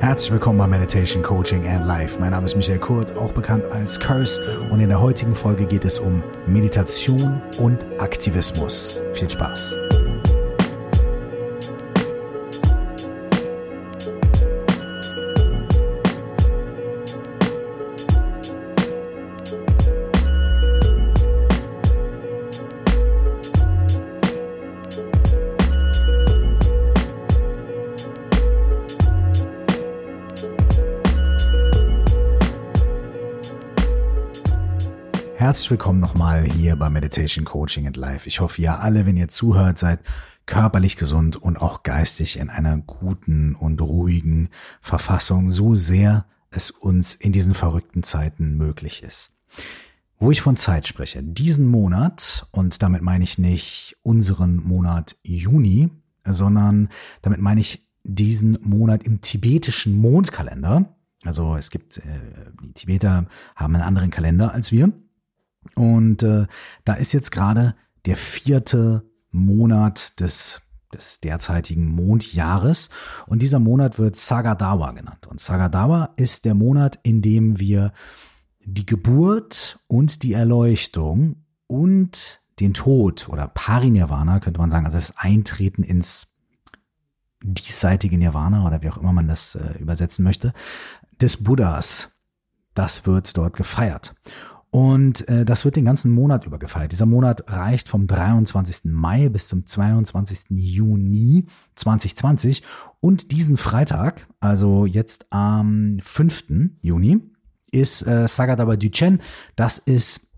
Herzlich willkommen bei Meditation Coaching and Life. Mein Name ist Michael Kurt, auch bekannt als Curse und in der heutigen Folge geht es um Meditation und Aktivismus. Viel Spaß. Willkommen nochmal hier bei Meditation Coaching and Life. Ich hoffe, ihr alle, wenn ihr zuhört, seid körperlich gesund und auch geistig in einer guten und ruhigen Verfassung, so sehr es uns in diesen verrückten Zeiten möglich ist. Wo ich von Zeit spreche, diesen Monat, und damit meine ich nicht unseren Monat Juni, sondern damit meine ich diesen Monat im tibetischen Mondkalender. Also es gibt, äh, die Tibeter haben einen anderen Kalender als wir. Und äh, da ist jetzt gerade der vierte Monat des des derzeitigen Mondjahres. Und dieser Monat wird Sagadawa genannt. Und Sagadawa ist der Monat, in dem wir die Geburt und die Erleuchtung und den Tod oder Parinirvana, könnte man sagen, also das Eintreten ins diesseitige Nirvana oder wie auch immer man das äh, übersetzen möchte, des Buddhas, das wird dort gefeiert. Und äh, das wird den ganzen Monat über gefeiert. Dieser Monat reicht vom 23. Mai bis zum 22. Juni 2020. Und diesen Freitag, also jetzt am 5. Juni, ist äh, Sagadaba Duchen. Das ist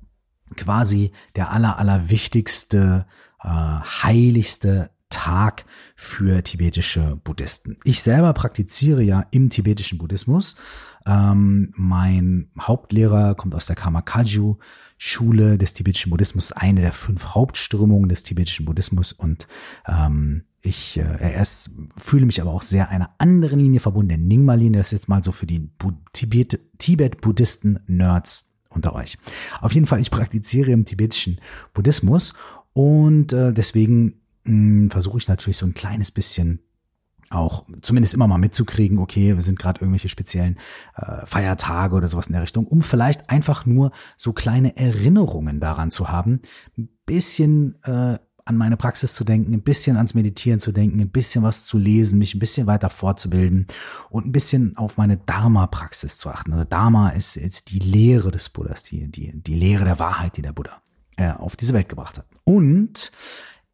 quasi der aller, aller wichtigste, äh, heiligste Tag für tibetische Buddhisten. Ich selber praktiziere ja im tibetischen Buddhismus. Ähm, mein Hauptlehrer kommt aus der Kamakaju Schule des tibetischen Buddhismus, eine der fünf Hauptströmungen des tibetischen Buddhismus und ähm, ich äh, erst fühle mich aber auch sehr einer anderen Linie verbunden, der Nyingma-Linie, das ist jetzt mal so für die Tibet-Buddhisten-Nerds unter euch. Auf jeden Fall, ich praktiziere im tibetischen Buddhismus und äh, deswegen hm, versuche ich natürlich so ein kleines bisschen auch zumindest immer mal mitzukriegen, okay, wir sind gerade irgendwelche speziellen äh, Feiertage oder sowas in der Richtung, um vielleicht einfach nur so kleine Erinnerungen daran zu haben, ein bisschen äh, an meine Praxis zu denken, ein bisschen ans Meditieren zu denken, ein bisschen was zu lesen, mich ein bisschen weiter fortzubilden und ein bisschen auf meine Dharma-Praxis zu achten. Also Dharma ist jetzt die Lehre des Buddhas, die, die, die Lehre der Wahrheit, die der Buddha äh, auf diese Welt gebracht hat. Und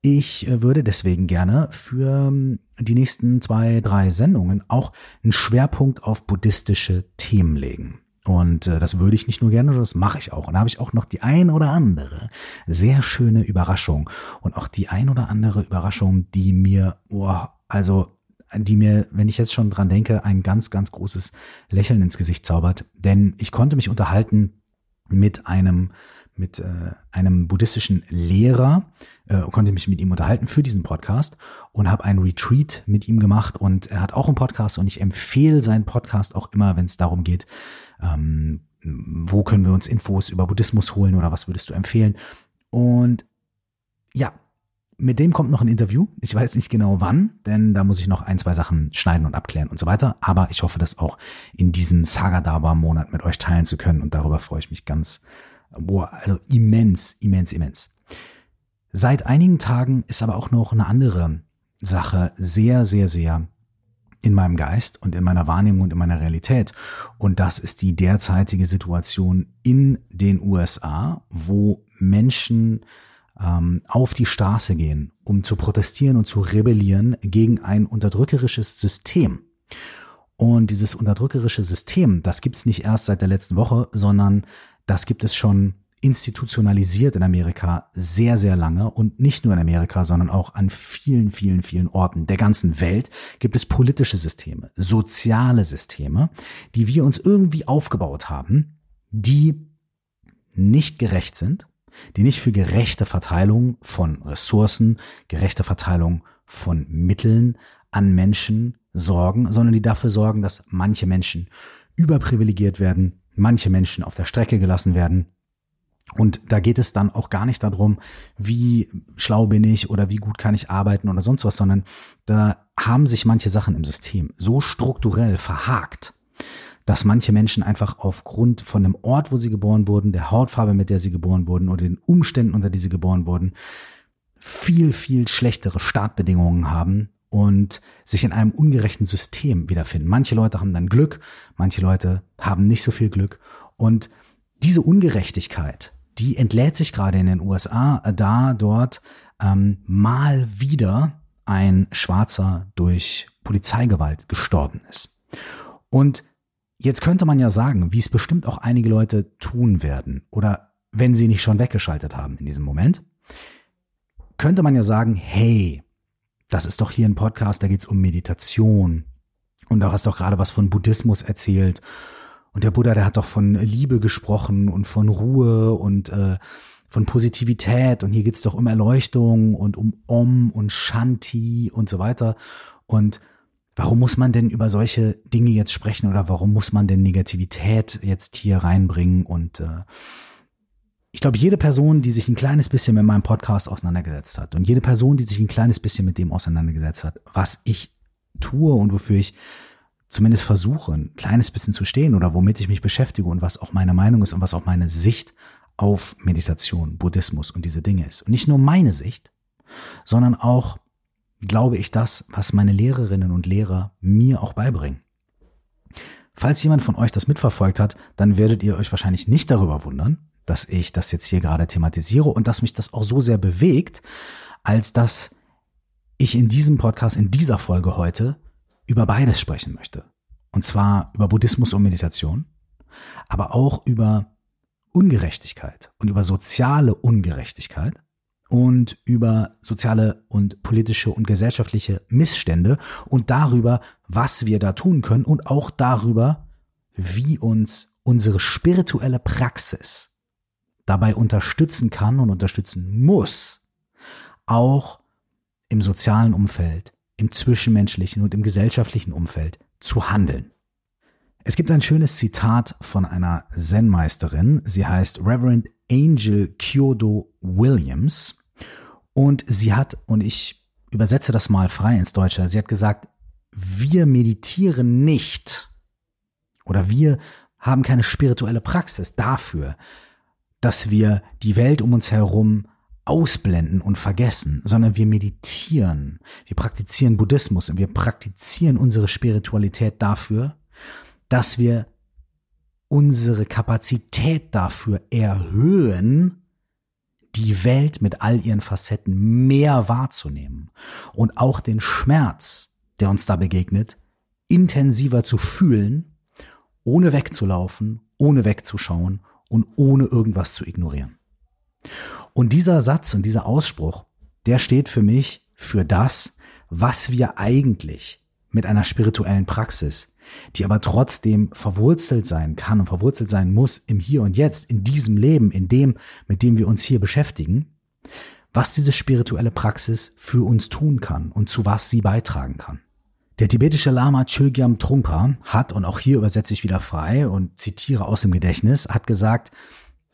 ich äh, würde deswegen gerne für ähm, die nächsten zwei, drei Sendungen auch einen Schwerpunkt auf buddhistische Themen legen. Und äh, das würde ich nicht nur gerne, das mache ich auch. Und da habe ich auch noch die ein oder andere sehr schöne Überraschung. Und auch die ein oder andere Überraschung, die mir, oh, also die mir, wenn ich jetzt schon dran denke, ein ganz, ganz großes Lächeln ins Gesicht zaubert. Denn ich konnte mich unterhalten mit einem mit äh, einem buddhistischen Lehrer, äh, konnte mich mit ihm unterhalten für diesen Podcast und habe einen Retreat mit ihm gemacht und er hat auch einen Podcast und ich empfehle seinen Podcast auch immer, wenn es darum geht, ähm, wo können wir uns Infos über Buddhismus holen oder was würdest du empfehlen? Und ja, mit dem kommt noch ein Interview. Ich weiß nicht genau wann, denn da muss ich noch ein, zwei Sachen schneiden und abklären und so weiter. Aber ich hoffe, das auch in diesem Sagadaba-Monat mit euch teilen zu können und darüber freue ich mich ganz Boah, also immens, immens, immens. Seit einigen Tagen ist aber auch noch eine andere Sache sehr, sehr, sehr in meinem Geist und in meiner Wahrnehmung und in meiner Realität. Und das ist die derzeitige Situation in den USA, wo Menschen ähm, auf die Straße gehen, um zu protestieren und zu rebellieren gegen ein unterdrückerisches System. Und dieses unterdrückerische System, das gibt's nicht erst seit der letzten Woche, sondern das gibt es schon institutionalisiert in Amerika sehr, sehr lange und nicht nur in Amerika, sondern auch an vielen, vielen, vielen Orten der ganzen Welt gibt es politische Systeme, soziale Systeme, die wir uns irgendwie aufgebaut haben, die nicht gerecht sind, die nicht für gerechte Verteilung von Ressourcen, gerechte Verteilung von Mitteln an Menschen sorgen, sondern die dafür sorgen, dass manche Menschen überprivilegiert werden, manche Menschen auf der Strecke gelassen werden. Und da geht es dann auch gar nicht darum, wie schlau bin ich oder wie gut kann ich arbeiten oder sonst was, sondern da haben sich manche Sachen im System so strukturell verhakt, dass manche Menschen einfach aufgrund von dem Ort, wo sie geboren wurden, der Hautfarbe, mit der sie geboren wurden oder den Umständen, unter die sie geboren wurden, viel, viel schlechtere Startbedingungen haben und sich in einem ungerechten System wiederfinden. Manche Leute haben dann Glück, manche Leute haben nicht so viel Glück und diese Ungerechtigkeit, die entlädt sich gerade in den USA, da dort ähm, mal wieder ein Schwarzer durch Polizeigewalt gestorben ist. Und jetzt könnte man ja sagen, wie es bestimmt auch einige Leute tun werden, oder wenn sie nicht schon weggeschaltet haben in diesem Moment, könnte man ja sagen, hey, das ist doch hier ein Podcast, da geht's um Meditation. Und du hast doch gerade was von Buddhismus erzählt. Und der Buddha, der hat doch von Liebe gesprochen und von Ruhe und äh, von Positivität. Und hier geht's doch um Erleuchtung und um Om und Shanti und so weiter. Und warum muss man denn über solche Dinge jetzt sprechen oder warum muss man denn Negativität jetzt hier reinbringen? Und äh, ich glaube, jede Person, die sich ein kleines bisschen mit meinem Podcast auseinandergesetzt hat und jede Person, die sich ein kleines bisschen mit dem auseinandergesetzt hat, was ich tue und wofür ich zumindest versuche, ein kleines bisschen zu stehen oder womit ich mich beschäftige und was auch meine Meinung ist und was auch meine Sicht auf Meditation, Buddhismus und diese Dinge ist. Und nicht nur meine Sicht, sondern auch, glaube ich, das, was meine Lehrerinnen und Lehrer mir auch beibringen. Falls jemand von euch das mitverfolgt hat, dann werdet ihr euch wahrscheinlich nicht darüber wundern, dass ich das jetzt hier gerade thematisiere und dass mich das auch so sehr bewegt, als dass ich in diesem Podcast, in dieser Folge heute über beides sprechen möchte. Und zwar über Buddhismus und Meditation, aber auch über Ungerechtigkeit und über soziale Ungerechtigkeit und über soziale und politische und gesellschaftliche Missstände und darüber, was wir da tun können und auch darüber, wie uns unsere spirituelle Praxis dabei unterstützen kann und unterstützen muss, auch im sozialen Umfeld, im zwischenmenschlichen und im gesellschaftlichen Umfeld zu handeln. Es gibt ein schönes Zitat von einer Zen-Meisterin. Sie heißt Reverend Angel Kyodo Williams. Und sie hat, und ich übersetze das mal frei ins Deutsche, sie hat gesagt, wir meditieren nicht oder wir haben keine spirituelle Praxis dafür, dass wir die Welt um uns herum ausblenden und vergessen, sondern wir meditieren, wir praktizieren Buddhismus und wir praktizieren unsere Spiritualität dafür, dass wir unsere Kapazität dafür erhöhen, die Welt mit all ihren Facetten mehr wahrzunehmen und auch den Schmerz, der uns da begegnet, intensiver zu fühlen, ohne wegzulaufen, ohne wegzuschauen und ohne irgendwas zu ignorieren. Und dieser Satz und dieser Ausspruch, der steht für mich für das, was wir eigentlich mit einer spirituellen Praxis, die aber trotzdem verwurzelt sein kann und verwurzelt sein muss im Hier und Jetzt, in diesem Leben, in dem, mit dem wir uns hier beschäftigen, was diese spirituelle Praxis für uns tun kann und zu was sie beitragen kann. Der tibetische Lama Chögyam Trungpa hat, und auch hier übersetze ich wieder frei und zitiere aus dem Gedächtnis, hat gesagt,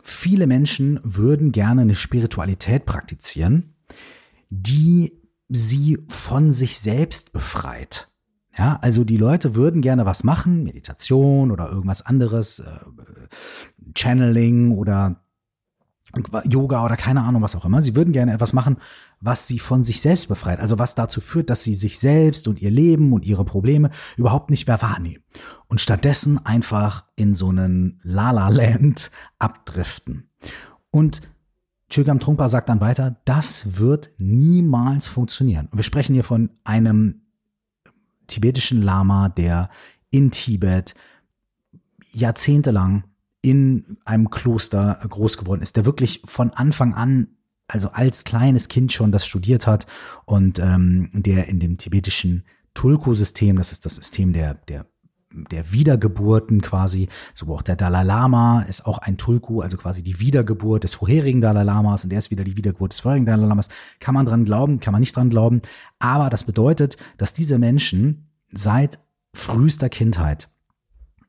viele Menschen würden gerne eine Spiritualität praktizieren, die sie von sich selbst befreit. Ja, also die Leute würden gerne was machen, Meditation oder irgendwas anderes, äh, Channeling oder Yoga oder keine Ahnung, was auch immer. Sie würden gerne etwas machen, was sie von sich selbst befreit. Also was dazu führt, dass sie sich selbst und ihr Leben und ihre Probleme überhaupt nicht mehr wahrnehmen. Und stattdessen einfach in so einen Lala-Land abdriften. Und Chögam Trungpa sagt dann weiter, das wird niemals funktionieren. Und wir sprechen hier von einem tibetischen Lama, der in Tibet jahrzehntelang in einem Kloster groß geworden ist, der wirklich von Anfang an, also als kleines Kind schon das studiert hat und ähm, der in dem tibetischen Tulku-System, das ist das System der, der der Wiedergeburten quasi, so auch der Dalai Lama ist auch ein Tulku, also quasi die Wiedergeburt des vorherigen Dalai Lamas und der ist wieder die Wiedergeburt des vorherigen Dalai Lamas. Kann man dran glauben, kann man nicht dran glauben, aber das bedeutet, dass diese Menschen seit frühester Kindheit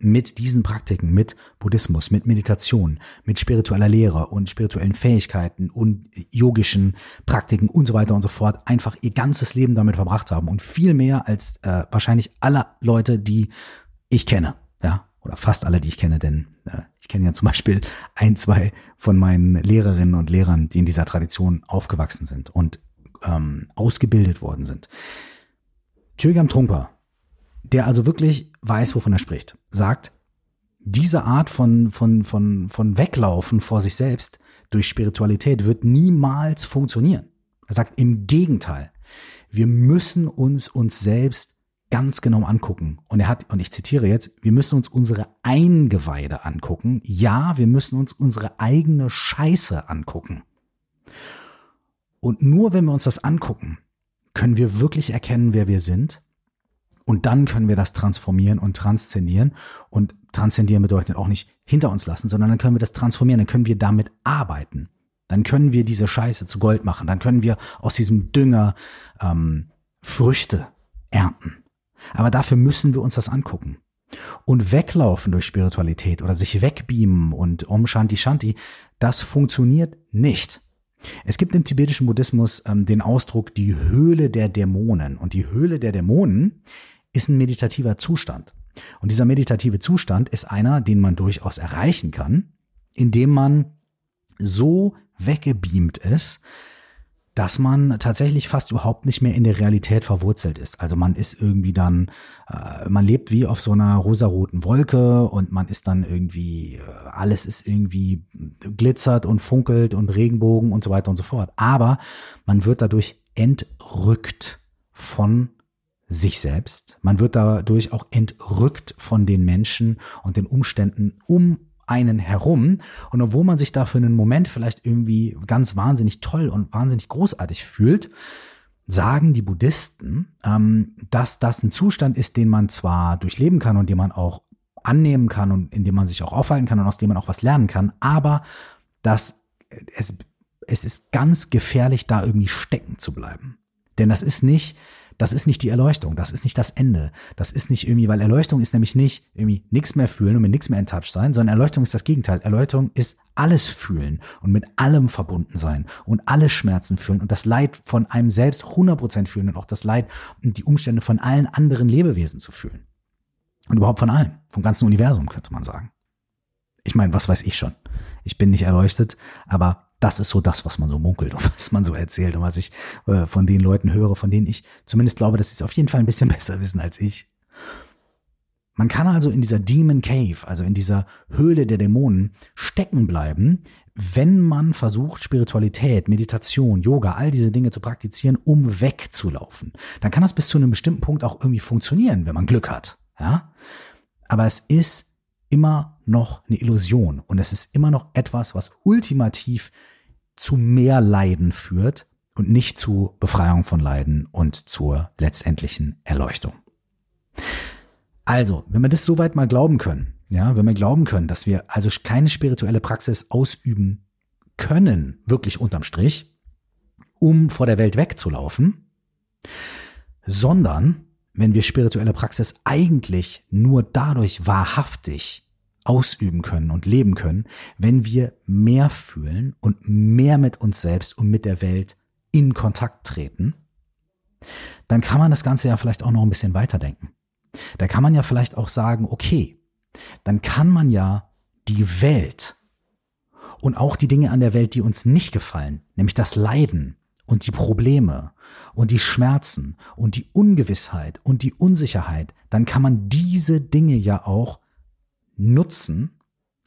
mit diesen Praktiken, mit Buddhismus, mit Meditation, mit spiritueller Lehre und spirituellen Fähigkeiten und yogischen Praktiken und so weiter und so fort einfach ihr ganzes Leben damit verbracht haben und viel mehr als äh, wahrscheinlich alle Leute, die ich kenne, ja, oder fast alle, die ich kenne, denn äh, ich kenne ja zum Beispiel ein, zwei von meinen Lehrerinnen und Lehrern, die in dieser Tradition aufgewachsen sind und ähm, ausgebildet worden sind. Chögyam Trungpa der also wirklich weiß, wovon er spricht, sagt, diese Art von, von, von, von Weglaufen vor sich selbst durch Spiritualität wird niemals funktionieren. Er sagt im Gegenteil, wir müssen uns uns selbst ganz genau angucken. Und er hat, und ich zitiere jetzt, wir müssen uns unsere Eingeweide angucken. Ja, wir müssen uns unsere eigene Scheiße angucken. Und nur wenn wir uns das angucken, können wir wirklich erkennen, wer wir sind und dann können wir das transformieren und transzendieren. Und transzendieren bedeutet auch nicht hinter uns lassen, sondern dann können wir das transformieren, dann können wir damit arbeiten. Dann können wir diese Scheiße zu Gold machen. Dann können wir aus diesem Dünger ähm, Früchte ernten. Aber dafür müssen wir uns das angucken. Und weglaufen durch Spiritualität oder sich wegbeamen und Om Shanti Shanti, das funktioniert nicht. Es gibt im tibetischen Buddhismus ähm, den Ausdruck die Höhle der Dämonen. Und die Höhle der Dämonen ist ein meditativer Zustand. Und dieser meditative Zustand ist einer, den man durchaus erreichen kann, indem man so weggebeamt ist, dass man tatsächlich fast überhaupt nicht mehr in der Realität verwurzelt ist. Also man ist irgendwie dann, äh, man lebt wie auf so einer rosaroten Wolke und man ist dann irgendwie, äh, alles ist irgendwie glitzert und funkelt und Regenbogen und so weiter und so fort. Aber man wird dadurch entrückt von sich selbst. Man wird dadurch auch entrückt von den Menschen und den Umständen um einen herum. Und obwohl man sich da für einen Moment vielleicht irgendwie ganz wahnsinnig toll und wahnsinnig großartig fühlt, sagen die Buddhisten, ähm, dass das ein Zustand ist, den man zwar durchleben kann und den man auch annehmen kann und in dem man sich auch aufhalten kann und aus dem man auch was lernen kann, aber dass es, es ist ganz gefährlich, da irgendwie stecken zu bleiben. Denn das ist nicht das ist nicht die Erleuchtung, das ist nicht das Ende. Das ist nicht irgendwie, weil Erleuchtung ist nämlich nicht irgendwie nichts mehr fühlen und mit nichts mehr in Touch sein, sondern Erleuchtung ist das Gegenteil. Erleuchtung ist alles fühlen und mit allem verbunden sein und alle Schmerzen fühlen und das Leid von einem selbst 100% fühlen und auch das Leid und die Umstände von allen anderen Lebewesen zu fühlen. Und überhaupt von allem, vom ganzen Universum könnte man sagen. Ich meine, was weiß ich schon? Ich bin nicht erleuchtet, aber das ist so das, was man so munkelt und was man so erzählt und was ich äh, von den Leuten höre, von denen ich zumindest glaube, dass sie es auf jeden Fall ein bisschen besser wissen als ich. Man kann also in dieser Demon Cave, also in dieser Höhle der Dämonen, stecken bleiben, wenn man versucht, Spiritualität, Meditation, Yoga, all diese Dinge zu praktizieren, um wegzulaufen. Dann kann das bis zu einem bestimmten Punkt auch irgendwie funktionieren, wenn man Glück hat. Ja? Aber es ist immer noch eine Illusion und es ist immer noch etwas, was ultimativ zu mehr Leiden führt und nicht zu Befreiung von Leiden und zur letztendlichen Erleuchtung. Also, wenn wir das soweit mal glauben können, ja, wenn wir glauben können, dass wir also keine spirituelle Praxis ausüben können, wirklich unterm Strich, um vor der Welt wegzulaufen, sondern wenn wir spirituelle Praxis eigentlich nur dadurch wahrhaftig ausüben können und leben können, wenn wir mehr fühlen und mehr mit uns selbst und mit der Welt in Kontakt treten, dann kann man das Ganze ja vielleicht auch noch ein bisschen weiterdenken. Da kann man ja vielleicht auch sagen, okay, dann kann man ja die Welt und auch die Dinge an der Welt, die uns nicht gefallen, nämlich das Leiden und die Probleme und die Schmerzen und die Ungewissheit und die Unsicherheit, dann kann man diese Dinge ja auch nutzen,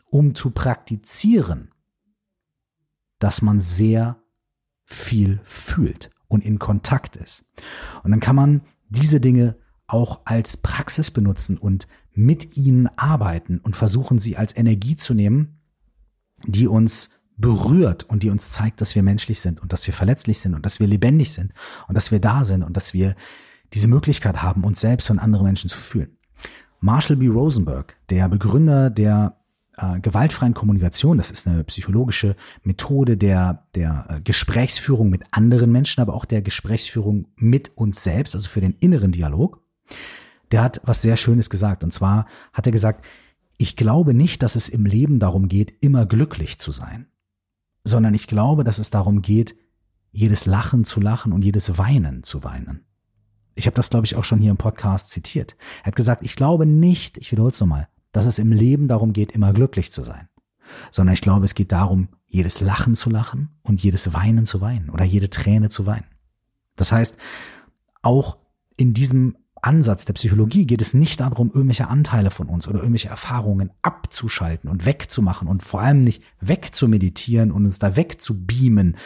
um zu praktizieren, dass man sehr viel fühlt und in Kontakt ist. Und dann kann man diese Dinge auch als Praxis benutzen und mit ihnen arbeiten und versuchen, sie als Energie zu nehmen, die uns berührt und die uns zeigt, dass wir menschlich sind und dass wir verletzlich sind und dass wir lebendig sind und dass wir da sind und dass wir diese Möglichkeit haben, uns selbst und andere Menschen zu fühlen. Marshall B. Rosenberg, der Begründer der äh, gewaltfreien Kommunikation, das ist eine psychologische Methode der, der äh, Gesprächsführung mit anderen Menschen, aber auch der Gesprächsführung mit uns selbst, also für den inneren Dialog, der hat was sehr Schönes gesagt. Und zwar hat er gesagt, ich glaube nicht, dass es im Leben darum geht, immer glücklich zu sein, sondern ich glaube, dass es darum geht, jedes Lachen zu lachen und jedes Weinen zu weinen. Ich habe das, glaube ich, auch schon hier im Podcast zitiert. Er hat gesagt, ich glaube nicht, ich wiederhole es nochmal, dass es im Leben darum geht, immer glücklich zu sein, sondern ich glaube, es geht darum, jedes Lachen zu lachen und jedes Weinen zu weinen oder jede Träne zu weinen. Das heißt, auch in diesem Ansatz der Psychologie geht es nicht darum, irgendwelche Anteile von uns oder irgendwelche Erfahrungen abzuschalten und wegzumachen und vor allem nicht wegzumeditieren und uns da wegzubeamen.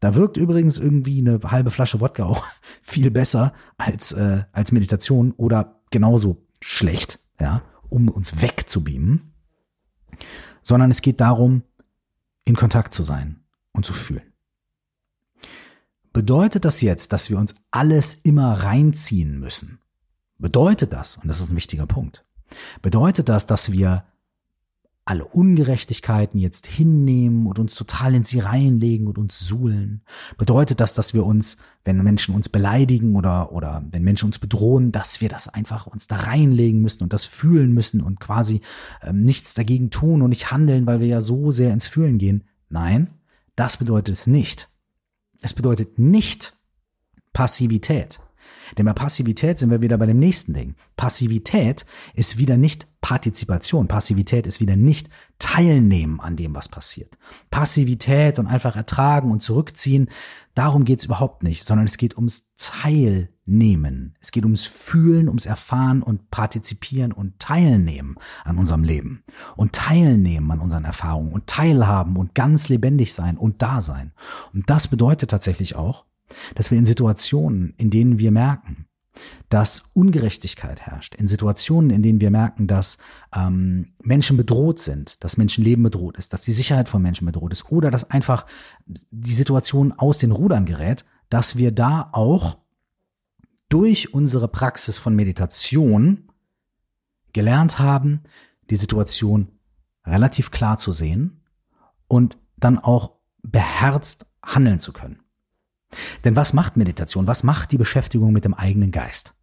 Da wirkt übrigens irgendwie eine halbe Flasche Wodka auch viel besser als, äh, als Meditation oder genauso schlecht, ja, um uns wegzubeamen. Sondern es geht darum, in Kontakt zu sein und zu fühlen. Bedeutet das jetzt, dass wir uns alles immer reinziehen müssen? Bedeutet das, und das ist ein wichtiger Punkt, bedeutet das, dass wir alle Ungerechtigkeiten jetzt hinnehmen und uns total in sie reinlegen und uns suhlen? Bedeutet das, dass wir uns, wenn Menschen uns beleidigen oder, oder wenn Menschen uns bedrohen, dass wir das einfach uns da reinlegen müssen und das fühlen müssen und quasi ähm, nichts dagegen tun und nicht handeln, weil wir ja so sehr ins Fühlen gehen? Nein, das bedeutet es nicht. Es bedeutet nicht Passivität. Denn bei Passivität sind wir wieder bei dem nächsten Ding. Passivität ist wieder nicht Partizipation. Passivität ist wieder nicht Teilnehmen an dem, was passiert. Passivität und einfach ertragen und zurückziehen, darum geht's überhaupt nicht, sondern es geht ums Teilnehmen. Es geht ums Fühlen, ums Erfahren und Partizipieren und Teilnehmen an unserem Leben. Und Teilnehmen an unseren Erfahrungen und Teilhaben und ganz lebendig sein und da sein. Und das bedeutet tatsächlich auch, dass wir in Situationen, in denen wir merken, dass Ungerechtigkeit herrscht, in Situationen, in denen wir merken, dass ähm, Menschen bedroht sind, dass Menschenleben bedroht ist, dass die Sicherheit von Menschen bedroht ist oder dass einfach die Situation aus den Rudern gerät, dass wir da auch durch unsere Praxis von Meditation gelernt haben, die Situation relativ klar zu sehen und dann auch beherzt handeln zu können. Denn was macht Meditation? Was macht die Beschäftigung mit dem eigenen Geist?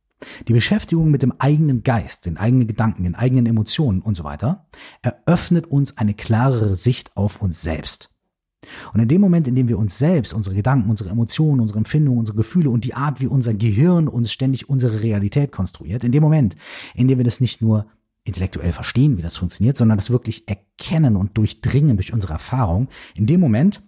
Die Beschäftigung mit dem eigenen Geist, den eigenen Gedanken, den eigenen Emotionen und so weiter, eröffnet uns eine klarere Sicht auf uns selbst. Und in dem Moment, in dem wir uns selbst, unsere Gedanken, unsere Emotionen, unsere Empfindungen, unsere Gefühle und die Art, wie unser Gehirn uns ständig unsere Realität konstruiert, in dem Moment, in dem wir das nicht nur intellektuell verstehen, wie das funktioniert, sondern das wirklich erkennen und durchdringen durch unsere Erfahrung, in dem Moment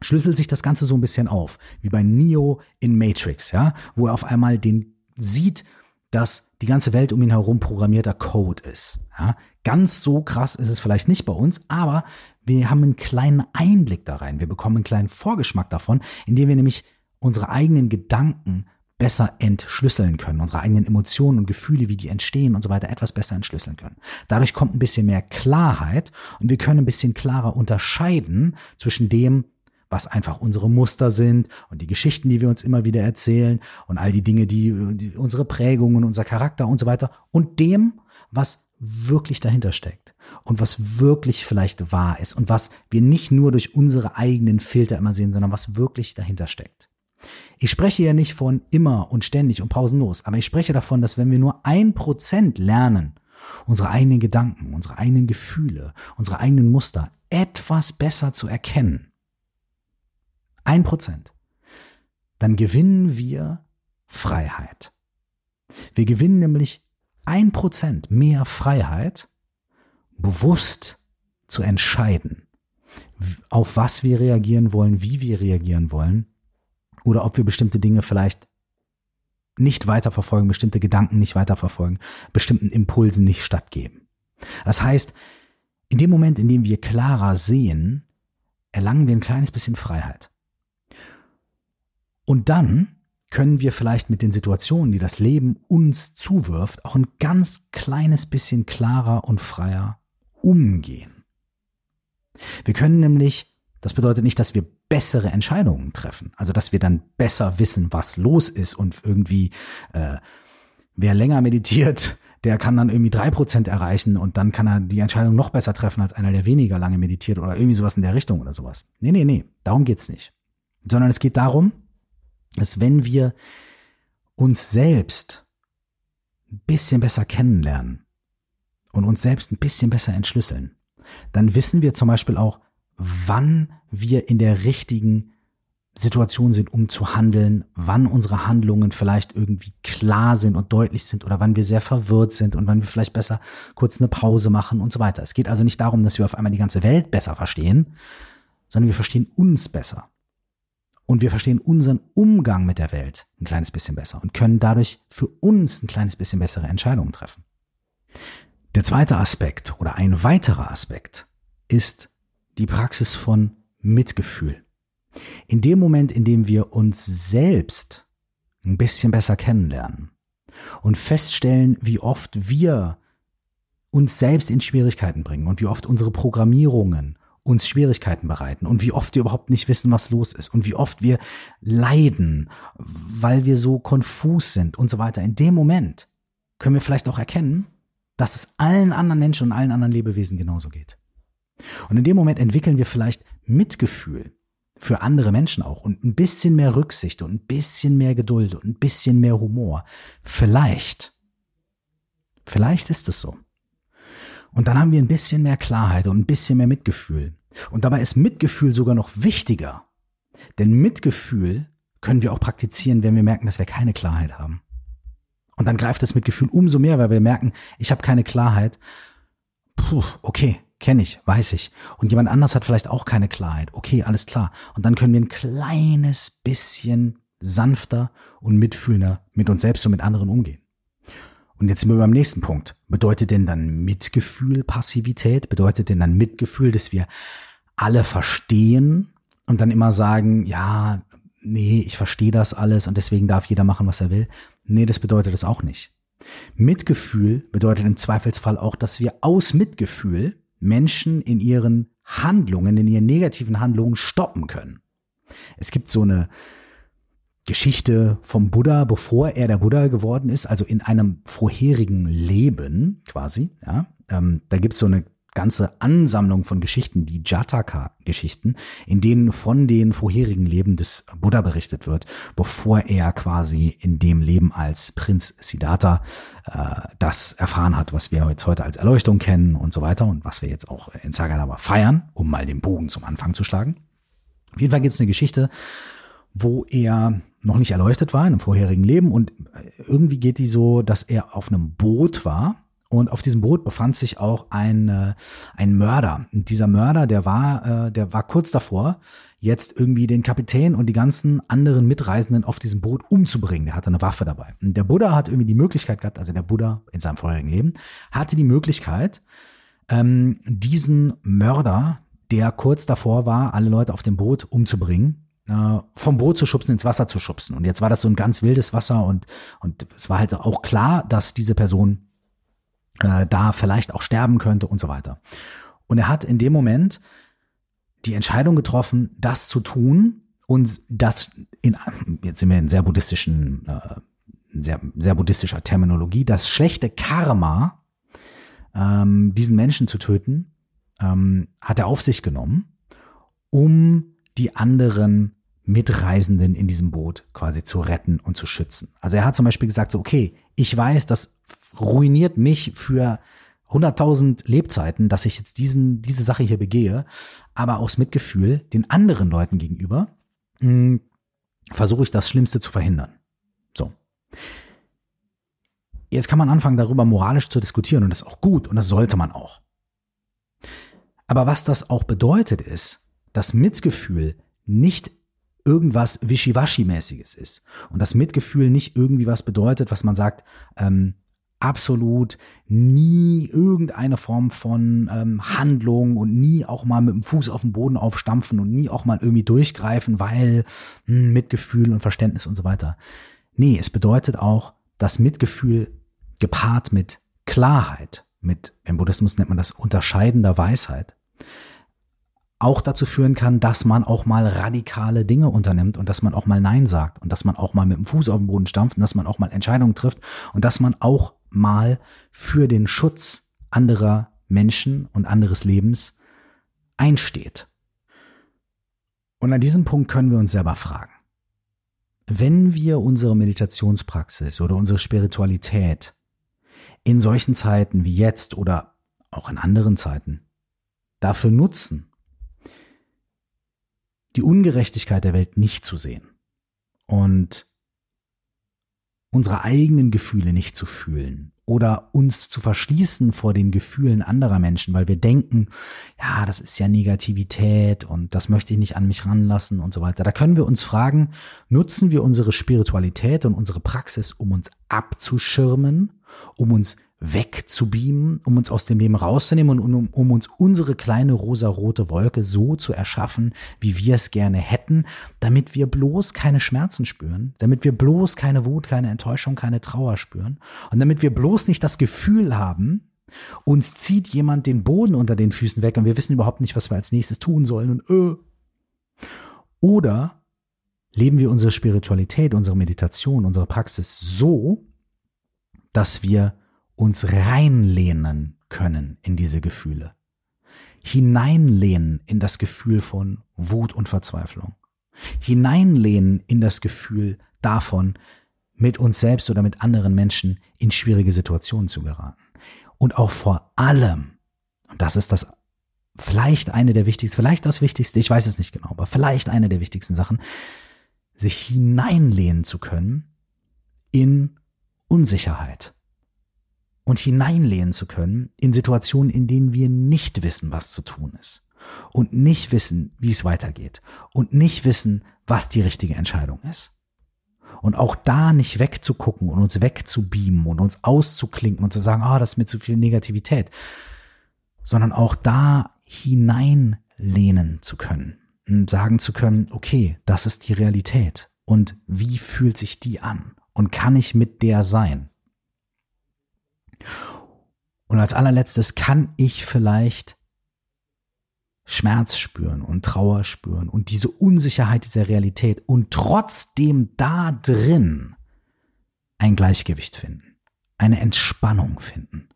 schlüsselt sich das Ganze so ein bisschen auf, wie bei Neo in Matrix, ja, wo er auf einmal den sieht, dass die ganze Welt um ihn herum programmierter Code ist. Ja. Ganz so krass ist es vielleicht nicht bei uns, aber wir haben einen kleinen Einblick da rein. Wir bekommen einen kleinen Vorgeschmack davon, indem wir nämlich unsere eigenen Gedanken besser entschlüsseln können, unsere eigenen Emotionen und Gefühle, wie die entstehen und so weiter, etwas besser entschlüsseln können. Dadurch kommt ein bisschen mehr Klarheit und wir können ein bisschen klarer unterscheiden zwischen dem, was einfach unsere Muster sind und die Geschichten, die wir uns immer wieder erzählen und all die Dinge, die, die unsere Prägungen, unser Charakter und so weiter und dem, was wirklich dahinter steckt und was wirklich vielleicht wahr ist und was wir nicht nur durch unsere eigenen Filter immer sehen, sondern was wirklich dahinter steckt. Ich spreche ja nicht von immer und ständig und pausenlos, aber ich spreche davon, dass wenn wir nur ein Prozent lernen, unsere eigenen Gedanken, unsere eigenen Gefühle, unsere eigenen Muster etwas besser zu erkennen, ein Prozent, dann gewinnen wir Freiheit. Wir gewinnen nämlich ein Prozent mehr Freiheit, bewusst zu entscheiden, auf was wir reagieren wollen, wie wir reagieren wollen oder ob wir bestimmte Dinge vielleicht nicht weiterverfolgen, bestimmte Gedanken nicht weiterverfolgen, bestimmten Impulsen nicht stattgeben. Das heißt, in dem Moment, in dem wir klarer sehen, erlangen wir ein kleines bisschen Freiheit. Und dann können wir vielleicht mit den Situationen, die das Leben uns zuwirft, auch ein ganz kleines bisschen klarer und freier umgehen. Wir können nämlich, das bedeutet nicht, dass wir bessere Entscheidungen treffen, also dass wir dann besser wissen, was los ist und irgendwie, äh, wer länger meditiert, der kann dann irgendwie drei Prozent erreichen und dann kann er die Entscheidung noch besser treffen als einer, der weniger lange meditiert oder irgendwie sowas in der Richtung oder sowas. Nee, nee, nee, darum geht's nicht. Sondern es geht darum, dass wenn wir uns selbst ein bisschen besser kennenlernen und uns selbst ein bisschen besser entschlüsseln, dann wissen wir zum Beispiel auch, wann wir in der richtigen Situation sind, um zu handeln, wann unsere Handlungen vielleicht irgendwie klar sind und deutlich sind oder wann wir sehr verwirrt sind und wann wir vielleicht besser kurz eine Pause machen und so weiter. Es geht also nicht darum, dass wir auf einmal die ganze Welt besser verstehen, sondern wir verstehen uns besser. Und wir verstehen unseren Umgang mit der Welt ein kleines bisschen besser und können dadurch für uns ein kleines bisschen bessere Entscheidungen treffen. Der zweite Aspekt oder ein weiterer Aspekt ist die Praxis von Mitgefühl. In dem Moment, in dem wir uns selbst ein bisschen besser kennenlernen und feststellen, wie oft wir uns selbst in Schwierigkeiten bringen und wie oft unsere Programmierungen uns Schwierigkeiten bereiten und wie oft wir überhaupt nicht wissen, was los ist und wie oft wir leiden, weil wir so konfus sind und so weiter. In dem Moment können wir vielleicht auch erkennen, dass es allen anderen Menschen und allen anderen Lebewesen genauso geht. Und in dem Moment entwickeln wir vielleicht Mitgefühl für andere Menschen auch und ein bisschen mehr Rücksicht und ein bisschen mehr Geduld und ein bisschen mehr Humor. Vielleicht, vielleicht ist es so. Und dann haben wir ein bisschen mehr Klarheit und ein bisschen mehr Mitgefühl. Und dabei ist Mitgefühl sogar noch wichtiger. Denn Mitgefühl können wir auch praktizieren, wenn wir merken, dass wir keine Klarheit haben. Und dann greift das Mitgefühl umso mehr, weil wir merken, ich habe keine Klarheit. Puh, okay, Kenne ich, weiß ich. Und jemand anders hat vielleicht auch keine Klarheit. Okay, alles klar. Und dann können wir ein kleines bisschen sanfter und mitfühlender mit uns selbst und mit anderen umgehen. Und jetzt sind wir beim nächsten Punkt. Bedeutet denn dann Mitgefühl Passivität? Bedeutet denn dann Mitgefühl, dass wir alle verstehen und dann immer sagen, ja, nee, ich verstehe das alles und deswegen darf jeder machen, was er will? Nee, das bedeutet es auch nicht. Mitgefühl bedeutet im Zweifelsfall auch, dass wir aus Mitgefühl Menschen in ihren Handlungen, in ihren negativen Handlungen stoppen können. Es gibt so eine Geschichte vom Buddha, bevor er der Buddha geworden ist, also in einem vorherigen Leben quasi. Ja, ähm, da gibt's so eine ganze Ansammlung von Geschichten, die Jataka-Geschichten, in denen von den vorherigen Leben des Buddha berichtet wird, bevor er quasi in dem Leben als Prinz Siddhartha äh, das erfahren hat, was wir jetzt heute als Erleuchtung kennen und so weiter und was wir jetzt auch in Saganaba feiern, um mal den Bogen zum Anfang zu schlagen. Auf jeden Fall gibt es eine Geschichte, wo er noch nicht erleuchtet war in einem vorherigen Leben und irgendwie geht die so, dass er auf einem Boot war und auf diesem Boot befand sich auch ein, äh, ein Mörder. Und dieser Mörder, der war, äh, der war kurz davor, jetzt irgendwie den Kapitän und die ganzen anderen Mitreisenden auf diesem Boot umzubringen. Der hatte eine Waffe dabei. Und der Buddha hat irgendwie die Möglichkeit gehabt, also der Buddha in seinem vorherigen Leben, hatte die Möglichkeit, ähm, diesen Mörder, der kurz davor war, alle Leute auf dem Boot umzubringen, äh, vom Boot zu schubsen, ins Wasser zu schubsen. Und jetzt war das so ein ganz wildes Wasser und, und es war halt auch klar, dass diese Person äh, da vielleicht auch sterben könnte und so weiter. Und er hat in dem Moment die Entscheidung getroffen, das zu tun und das in, jetzt sind wir in sehr buddhistischen, äh, sehr, sehr buddhistischer Terminologie, das schlechte Karma, ähm, diesen Menschen zu töten, ähm, hat er auf sich genommen, um die anderen Mitreisenden in diesem Boot quasi zu retten und zu schützen. Also er hat zum Beispiel gesagt, so, okay, ich weiß, das ruiniert mich für 100.000 Lebzeiten, dass ich jetzt diesen, diese Sache hier begehe, aber aus Mitgefühl den anderen Leuten gegenüber hm, versuche ich das Schlimmste zu verhindern. So. Jetzt kann man anfangen, darüber moralisch zu diskutieren und das ist auch gut und das sollte man auch. Aber was das auch bedeutet ist, dass Mitgefühl nicht irgendwas Wischiwaschi-mäßiges ist. Und das Mitgefühl nicht irgendwie was bedeutet, was man sagt, ähm, absolut nie irgendeine Form von ähm, Handlung und nie auch mal mit dem Fuß auf den Boden aufstampfen und nie auch mal irgendwie durchgreifen, weil hm, Mitgefühl und Verständnis und so weiter. Nee, es bedeutet auch, dass Mitgefühl gepaart mit Klarheit, mit, im Buddhismus nennt man das unterscheidender Weisheit, auch dazu führen kann, dass man auch mal radikale Dinge unternimmt und dass man auch mal Nein sagt und dass man auch mal mit dem Fuß auf den Boden stampft und dass man auch mal Entscheidungen trifft und dass man auch mal für den Schutz anderer Menschen und anderes Lebens einsteht. Und an diesem Punkt können wir uns selber fragen, wenn wir unsere Meditationspraxis oder unsere Spiritualität in solchen Zeiten wie jetzt oder auch in anderen Zeiten dafür nutzen, die Ungerechtigkeit der Welt nicht zu sehen und unsere eigenen Gefühle nicht zu fühlen oder uns zu verschließen vor den Gefühlen anderer Menschen, weil wir denken, ja, das ist ja Negativität und das möchte ich nicht an mich ranlassen und so weiter. Da können wir uns fragen, nutzen wir unsere Spiritualität und unsere Praxis, um uns abzuschirmen, um uns wegzubeamen, um uns aus dem Leben rauszunehmen und um, um uns unsere kleine rosarote Wolke so zu erschaffen, wie wir es gerne hätten, damit wir bloß keine Schmerzen spüren, damit wir bloß keine Wut, keine Enttäuschung, keine Trauer spüren und damit wir bloß nicht das Gefühl haben, uns zieht jemand den Boden unter den Füßen weg und wir wissen überhaupt nicht, was wir als nächstes tun sollen und äh. Oder leben wir unsere Spiritualität, unsere Meditation, unsere Praxis so, dass wir uns reinlehnen können in diese Gefühle. Hineinlehnen in das Gefühl von Wut und Verzweiflung. Hineinlehnen in das Gefühl davon, mit uns selbst oder mit anderen Menschen in schwierige Situationen zu geraten. Und auch vor allem, und das ist das vielleicht eine der wichtigsten, vielleicht das Wichtigste, ich weiß es nicht genau, aber vielleicht eine der wichtigsten Sachen, sich hineinlehnen zu können in Unsicherheit und hineinlehnen zu können in Situationen, in denen wir nicht wissen, was zu tun ist. Und nicht wissen, wie es weitergeht. Und nicht wissen, was die richtige Entscheidung ist. Und auch da nicht wegzugucken und uns wegzubeamen und uns auszuklinken und zu sagen, ah, oh, das ist mir zu viel Negativität, sondern auch da hineinlehnen zu können und sagen zu können, okay, das ist die Realität. Und wie fühlt sich die an? Und kann ich mit der sein? Und als allerletztes kann ich vielleicht Schmerz spüren und Trauer spüren und diese Unsicherheit dieser Realität und trotzdem da drin ein Gleichgewicht finden, eine Entspannung finden,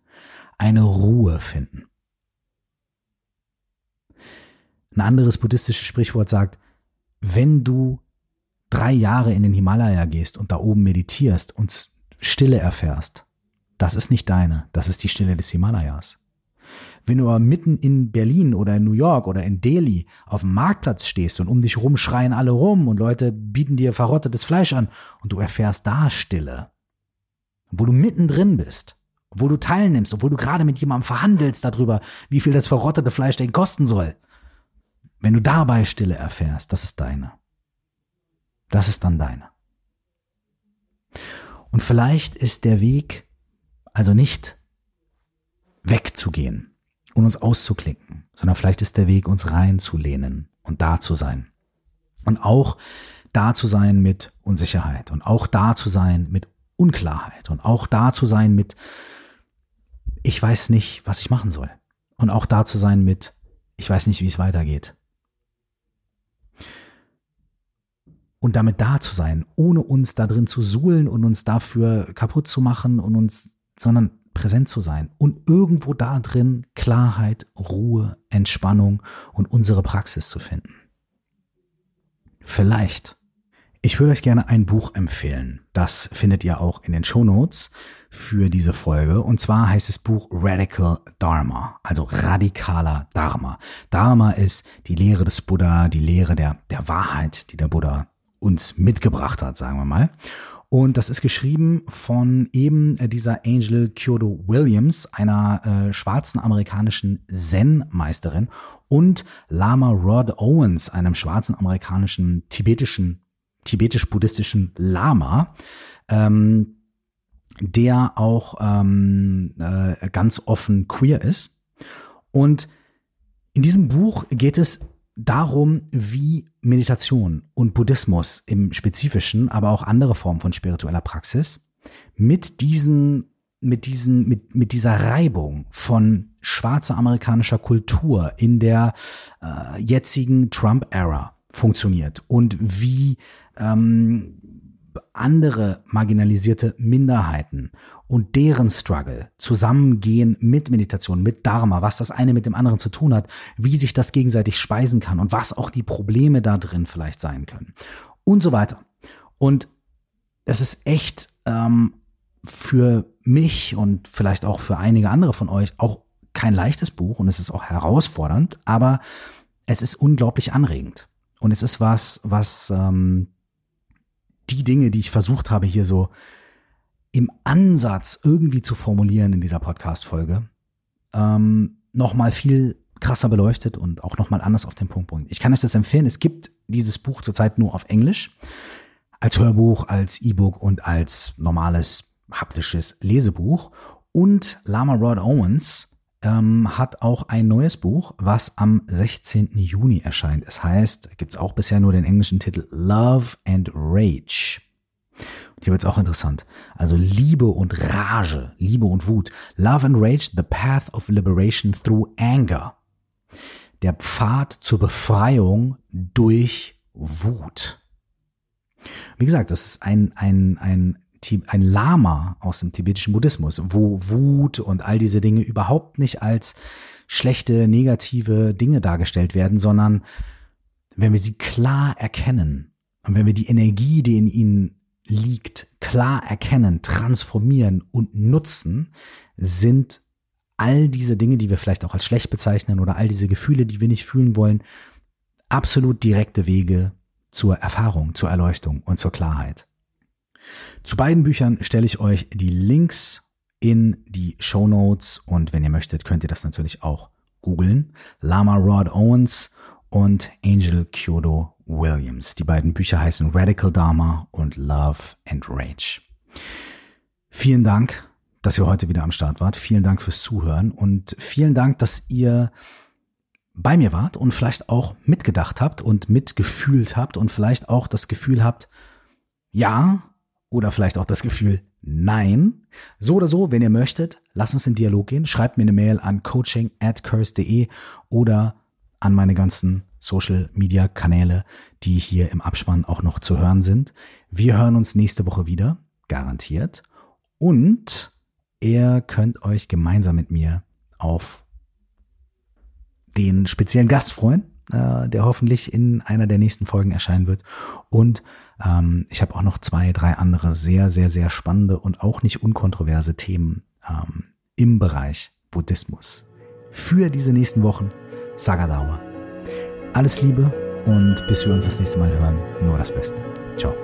eine Ruhe finden. Ein anderes buddhistisches Sprichwort sagt, wenn du drei Jahre in den Himalaya gehst und da oben meditierst und Stille erfährst, das ist nicht deine, das ist die Stille des Himalayas. Wenn du aber mitten in Berlin oder in New York oder in Delhi auf dem Marktplatz stehst und um dich rum schreien alle rum und Leute bieten dir verrottetes Fleisch an und du erfährst da Stille, wo du mittendrin bist, wo du teilnimmst, obwohl du gerade mit jemandem verhandelst darüber, wie viel das verrottete Fleisch denn kosten soll. Wenn du dabei Stille erfährst, das ist deine. Das ist dann deine. Und vielleicht ist der Weg also nicht wegzugehen und uns auszuklinken, sondern vielleicht ist der Weg, uns reinzulehnen und da zu sein. Und auch da zu sein mit Unsicherheit und auch da zu sein mit Unklarheit und auch da zu sein mit, ich weiß nicht, was ich machen soll. Und auch da zu sein mit, ich weiß nicht, wie es weitergeht. Und damit da zu sein, ohne uns da drin zu suhlen und uns dafür kaputt zu machen und uns sondern präsent zu sein und irgendwo da drin Klarheit, Ruhe, Entspannung und unsere Praxis zu finden. Vielleicht. Ich würde euch gerne ein Buch empfehlen. Das findet ihr auch in den Show Notes für diese Folge. Und zwar heißt das Buch Radical Dharma, also radikaler Dharma. Dharma ist die Lehre des Buddha, die Lehre der, der Wahrheit, die der Buddha uns mitgebracht hat, sagen wir mal. Und das ist geschrieben von eben äh, dieser Angel Kyoto Williams, einer äh, schwarzen amerikanischen Zen-Meisterin und Lama Rod Owens, einem schwarzen amerikanischen tibetischen, tibetisch-buddhistischen Lama, ähm, der auch ähm, äh, ganz offen queer ist. Und in diesem Buch geht es darum, wie Meditation und Buddhismus im Spezifischen, aber auch andere Formen von spiritueller Praxis mit diesen mit diesen mit mit dieser Reibung von schwarzer amerikanischer Kultur in der äh, jetzigen Trump-Ära funktioniert und wie ähm, andere marginalisierte Minderheiten und deren Struggle zusammengehen mit Meditation, mit Dharma, was das eine mit dem anderen zu tun hat, wie sich das gegenseitig speisen kann und was auch die Probleme da drin vielleicht sein können und so weiter. Und es ist echt ähm, für mich und vielleicht auch für einige andere von euch auch kein leichtes Buch und es ist auch herausfordernd, aber es ist unglaublich anregend. Und es ist was, was ähm, die Dinge, die ich versucht habe, hier so im Ansatz irgendwie zu formulieren in dieser Podcast-Folge, ähm, nochmal viel krasser beleuchtet und auch nochmal anders auf den Punkt bringt. Ich kann euch das empfehlen. Es gibt dieses Buch zurzeit nur auf Englisch, als Hörbuch, als E-Book und als normales haptisches Lesebuch. Und Lama Rod Owens ähm, hat auch ein neues Buch, was am 16. Juni erscheint. Es heißt, gibt's auch bisher nur den englischen Titel Love and Rage. Und hier wird's auch interessant. Also Liebe und Rage, Liebe und Wut. Love and Rage, the path of liberation through anger. Der Pfad zur Befreiung durch Wut. Wie gesagt, das ist ein, ein, ein ein Lama aus dem tibetischen Buddhismus, wo Wut und all diese Dinge überhaupt nicht als schlechte, negative Dinge dargestellt werden, sondern wenn wir sie klar erkennen und wenn wir die Energie, die in ihnen liegt, klar erkennen, transformieren und nutzen, sind all diese Dinge, die wir vielleicht auch als schlecht bezeichnen oder all diese Gefühle, die wir nicht fühlen wollen, absolut direkte Wege zur Erfahrung, zur Erleuchtung und zur Klarheit. Zu beiden Büchern stelle ich euch die Links in die Show Notes und wenn ihr möchtet, könnt ihr das natürlich auch googeln. Lama Rod Owens und Angel Kyodo Williams. Die beiden Bücher heißen Radical Dharma und Love and Rage. Vielen Dank, dass ihr heute wieder am Start wart. Vielen Dank fürs Zuhören und vielen Dank, dass ihr bei mir wart und vielleicht auch mitgedacht habt und mitgefühlt habt und vielleicht auch das Gefühl habt, ja, oder vielleicht auch das Gefühl, nein. So oder so, wenn ihr möchtet, lasst uns in Dialog gehen. Schreibt mir eine Mail an coaching at curse.de oder an meine ganzen Social Media Kanäle, die hier im Abspann auch noch zu hören sind. Wir hören uns nächste Woche wieder, garantiert. Und ihr könnt euch gemeinsam mit mir auf den speziellen Gast freuen, äh, der hoffentlich in einer der nächsten Folgen erscheinen wird. Und ähm, ich habe auch noch zwei, drei andere sehr, sehr, sehr spannende und auch nicht unkontroverse Themen ähm, im Bereich Buddhismus. Für diese nächsten Wochen Sagadauer. Alles Liebe und bis wir uns das nächste Mal hören, nur das Beste. Ciao.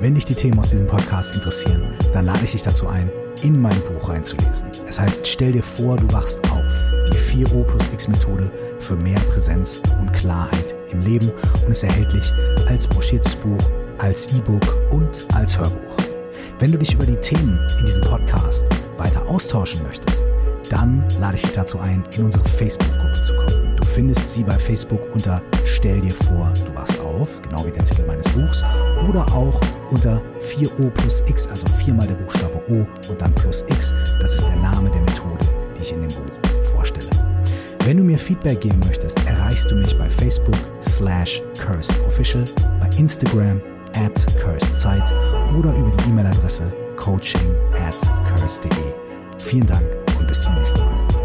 Wenn dich die Themen aus diesem Podcast interessieren, dann lade ich dich dazu ein, in mein Buch reinzulesen. Es heißt, stell dir vor, du wachst auf. Die 4O plus X Methode für mehr Präsenz und Klarheit im Leben und ist erhältlich als broschiertes Buch, als E-Book und als Hörbuch. Wenn du dich über die Themen in diesem Podcast weiter austauschen möchtest, dann lade ich dich dazu ein, in unsere. Du findest sie bei Facebook unter Stell dir vor, du wachst auf, genau wie der Titel meines Buchs, oder auch unter 4O plus X, also viermal der Buchstabe O und dann plus X. Das ist der Name der Methode, die ich in dem Buch vorstelle. Wenn du mir Feedback geben möchtest, erreichst du mich bei Facebook slash cursedofficial, bei Instagram at cursedezeit oder über die E-Mail-Adresse coaching at curse.de. Vielen Dank und bis zum nächsten Mal.